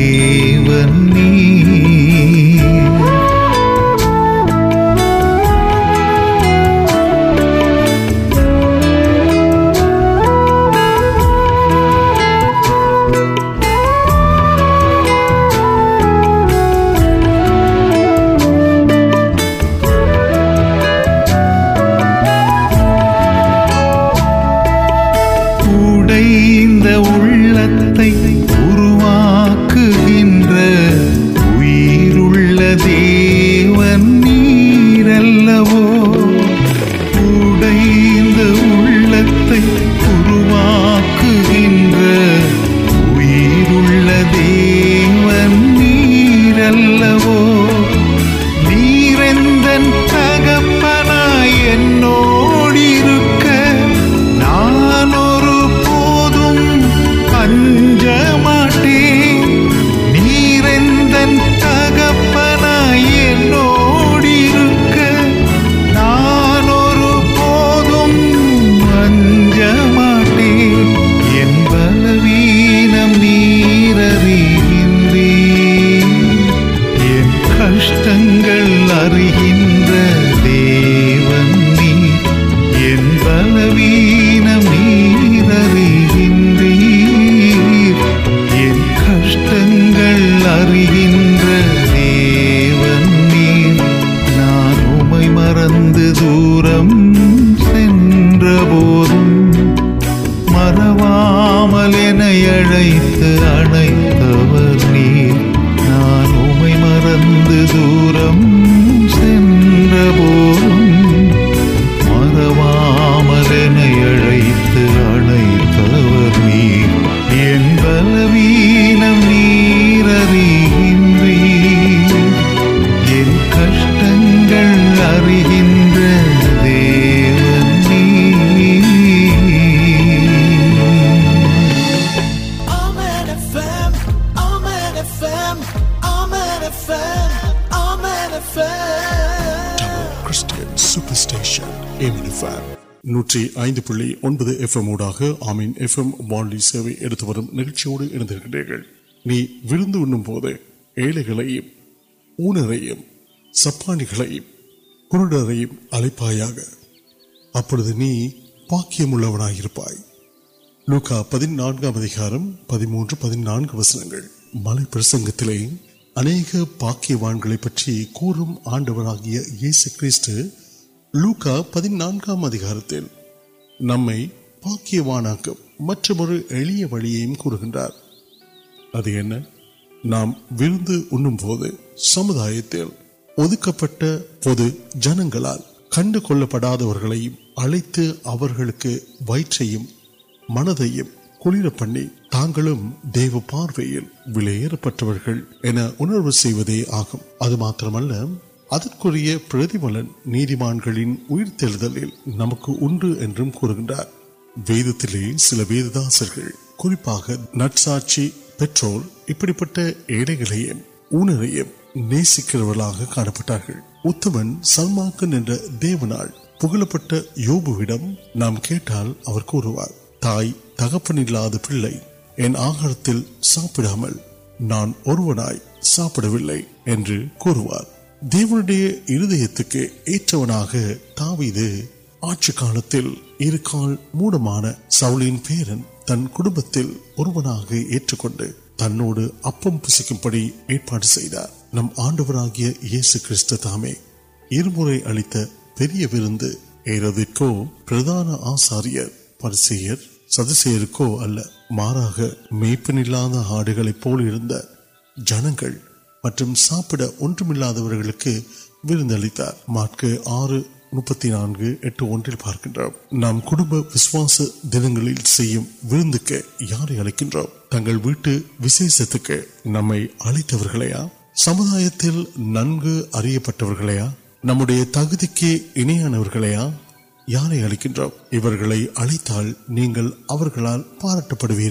ദൈവം നീ وس پرس پہ آنڈو لوگ پہ سمدا كی جنگل كن پڑا ویٹ منت یوں كلر پڑی تمہیں دیو پارو پ نمک سلوپیڈ نام کھیٹوار تع تک پہ آگل ساپل نان ساپروار دیوے آج موڑی تنبر پڑھائی نم آڈر آس وردک آساریہ پیسے سدش میپن آل جنگل ساپت آج پارک اگر تب ویٹ وشیشت نمت سمد نوٹیا نمبر تک یا پارا پوری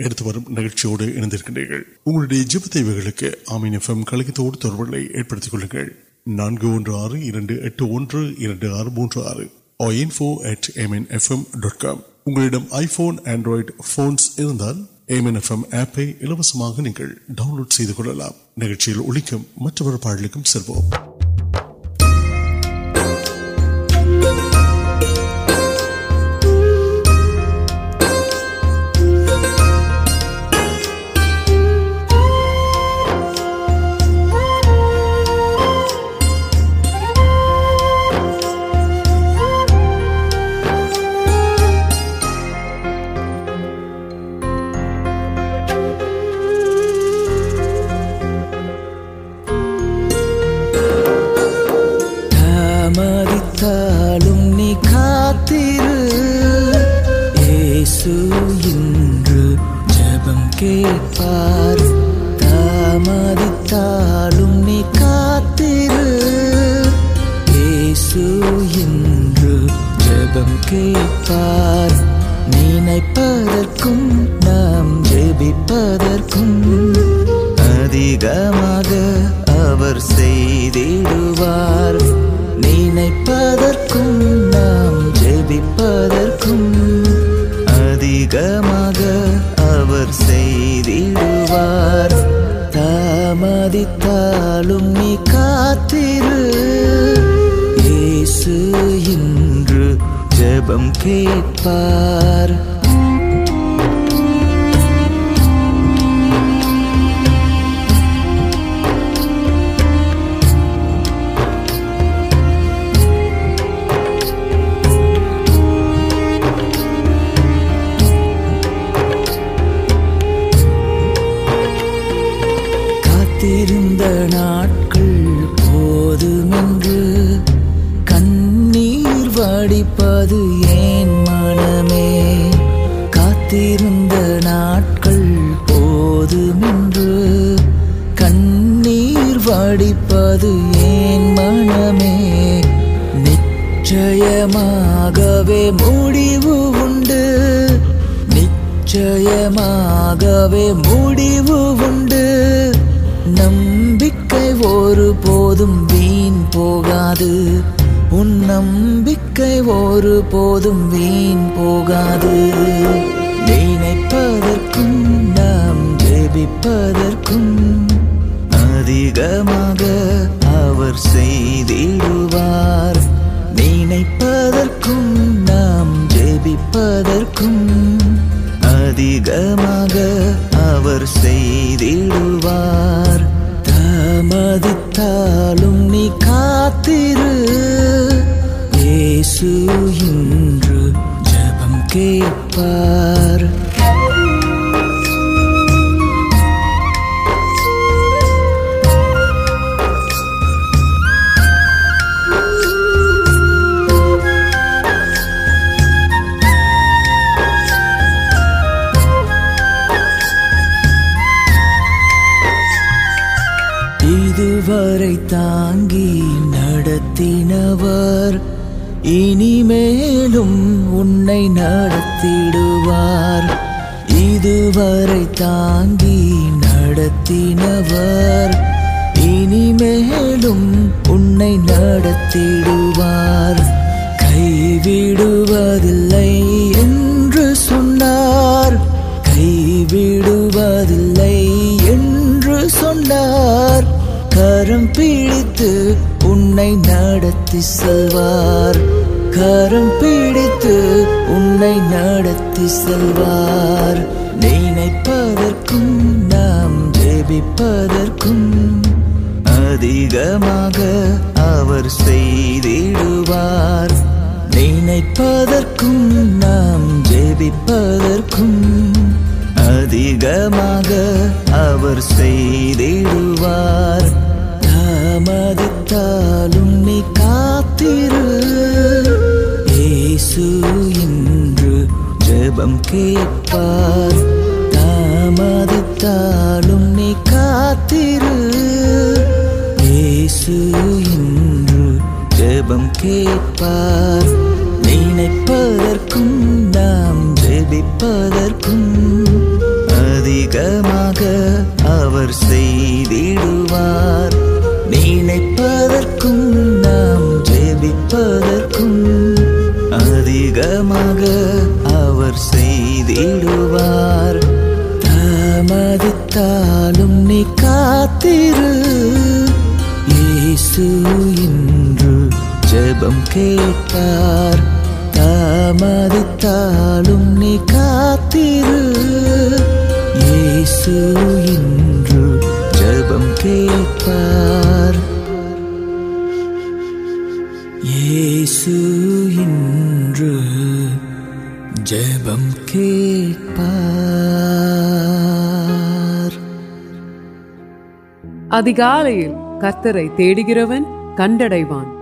جی ایم کلو ڈون لوڈ مچ من نمکوار پین پوگا نمک وین پوگا وینے پہ نمبر پہ نام پاوار جب کار نمبر ادروار جب کار دام کا نو نام پہنے پام پاوار میں کا جامپ جی گلائی تی گروہ کنڈوان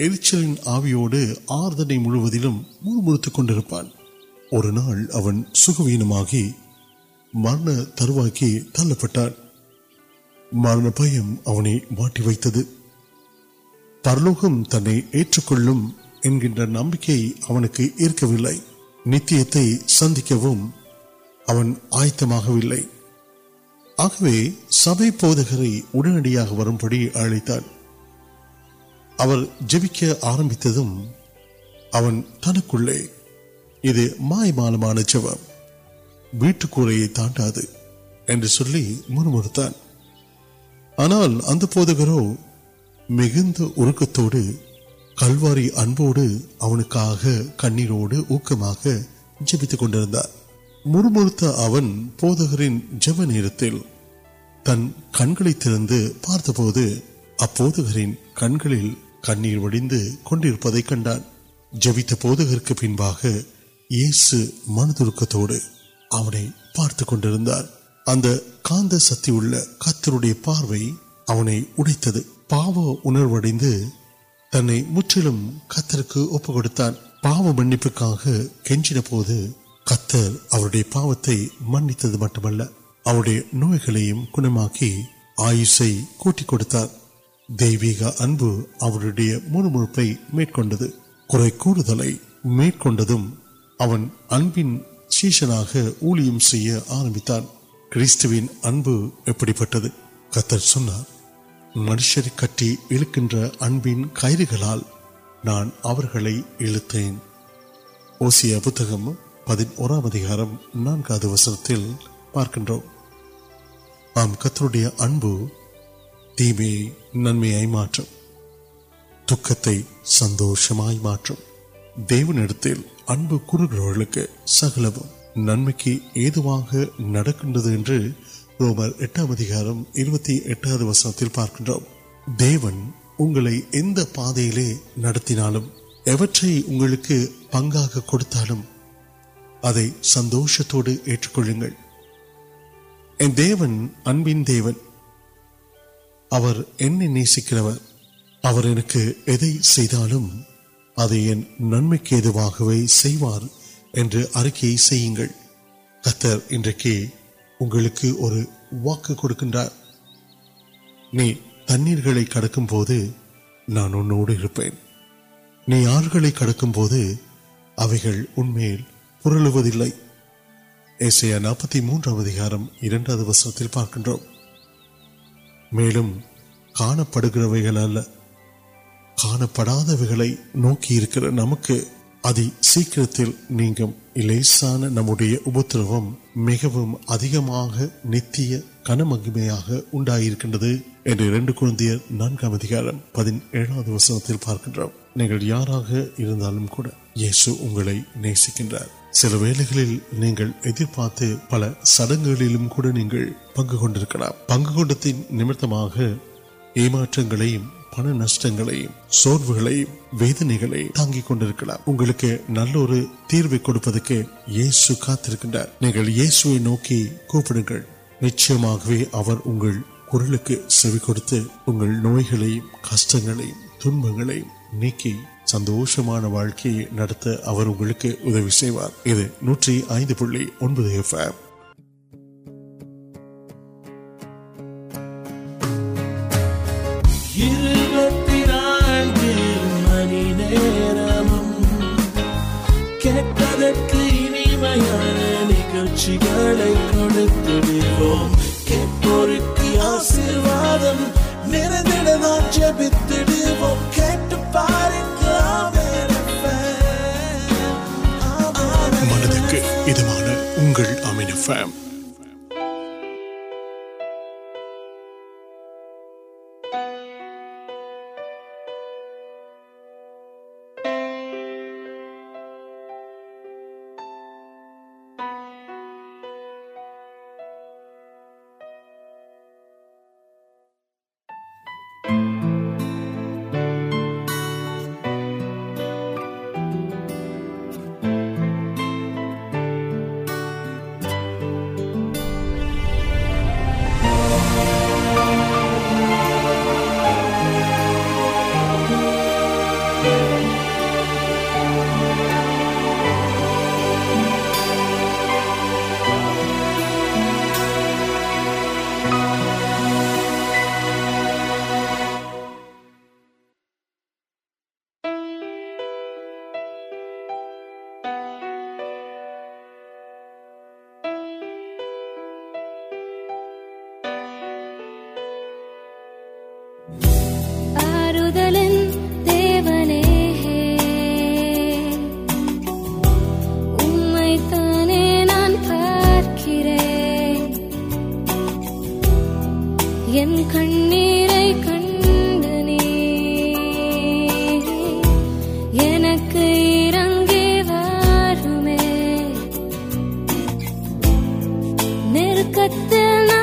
آویو آردنے مو مجھے سو مرد تروک تل پیمیں پرلوکم تنہیں کل نمک نئے سند آیت سب بڑی اڑتان آرم جڑ تا موتکرو مجھے کلواری ابوکروکری جب ننگل پارتکرین کنگل تن لوگ پاو منگا کچھ پاس منتھ ملے نوکری کوٹی کو دنیا مولی منشر کٹکیاں وسلم پارک دنم دے وہ سکلک وسٹ پارکنال پنگا کڑتا سندوت نیسک نیوا کی اور واقعی کڑک نانو کڑکیاں ناپتی موارتی پارک نوکر نمکر نمبر ابدرو مجھے نتیہ کن مہمیاں ناندار پہنچ پارک یارک نیسک نل تیار کو نچر کی سوکل نوکری کشمیر سندوشن واڑک ادوار فہم کتنا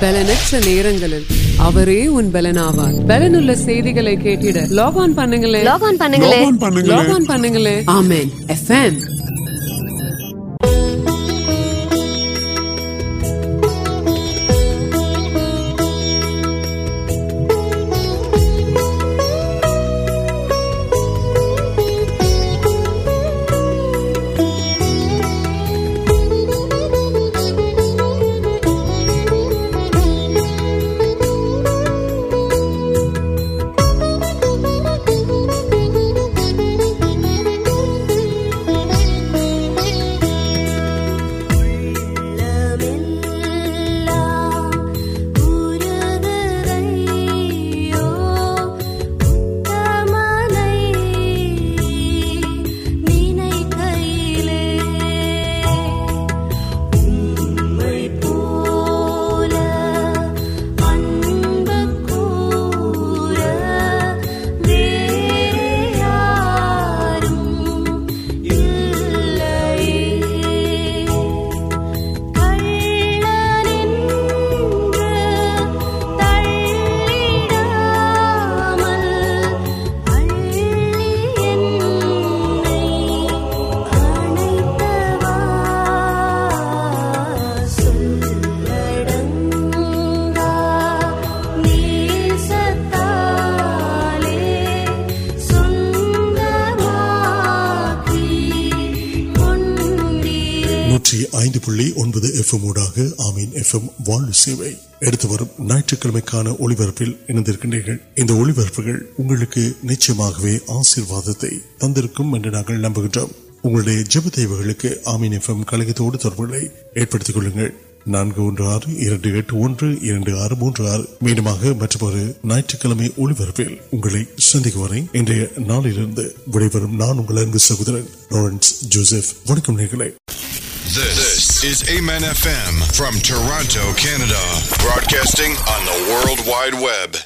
آوار بلنگ لاکن پہ لاکھ புள்ளி ஒன்பது எஃப் எம் ஊடாக ஆமீன் எஃப் எம் வாழ்வு சேவை எடுத்து வரும் ஞாயிற்றுக்கிழமைக்கான ஒளிபரப்பில் இணைந்திருக்கின்றீர்கள் இந்த ஒளிபரப்புகள் உங்களுக்கு நிச்சயமாகவே ஆசீர்வாதத்தை தந்திருக்கும் என்று நாங்கள் நம்புகின்றோம் உங்களுடைய ஜெப தேவைகளுக்கு ஆமீன் எஃப் எம் கழகத்தோடு தொடர்புகளை ஏற்படுத்திக் கொள்ளுங்கள் நான்கு ஒன்று ஆறு இரண்டு எட்டு ஒன்று இரண்டு ஆறு மூன்று ஆறு மீண்டுமாக மற்றொரு ஞாயிற்றுக்கிழமை ஒளிபரப்பில் உங்களை சந்திக்கு வரை இன்றைய நாளிலிருந்து விடைபெறும் நான் உங்கள் அன்பு சகோதரன் லாரன்ஸ் ஜோசப் வணக்கம் நேர்களை فرام چروانچ کی براڈکاسٹنگ آنلڈ وائڈ ویب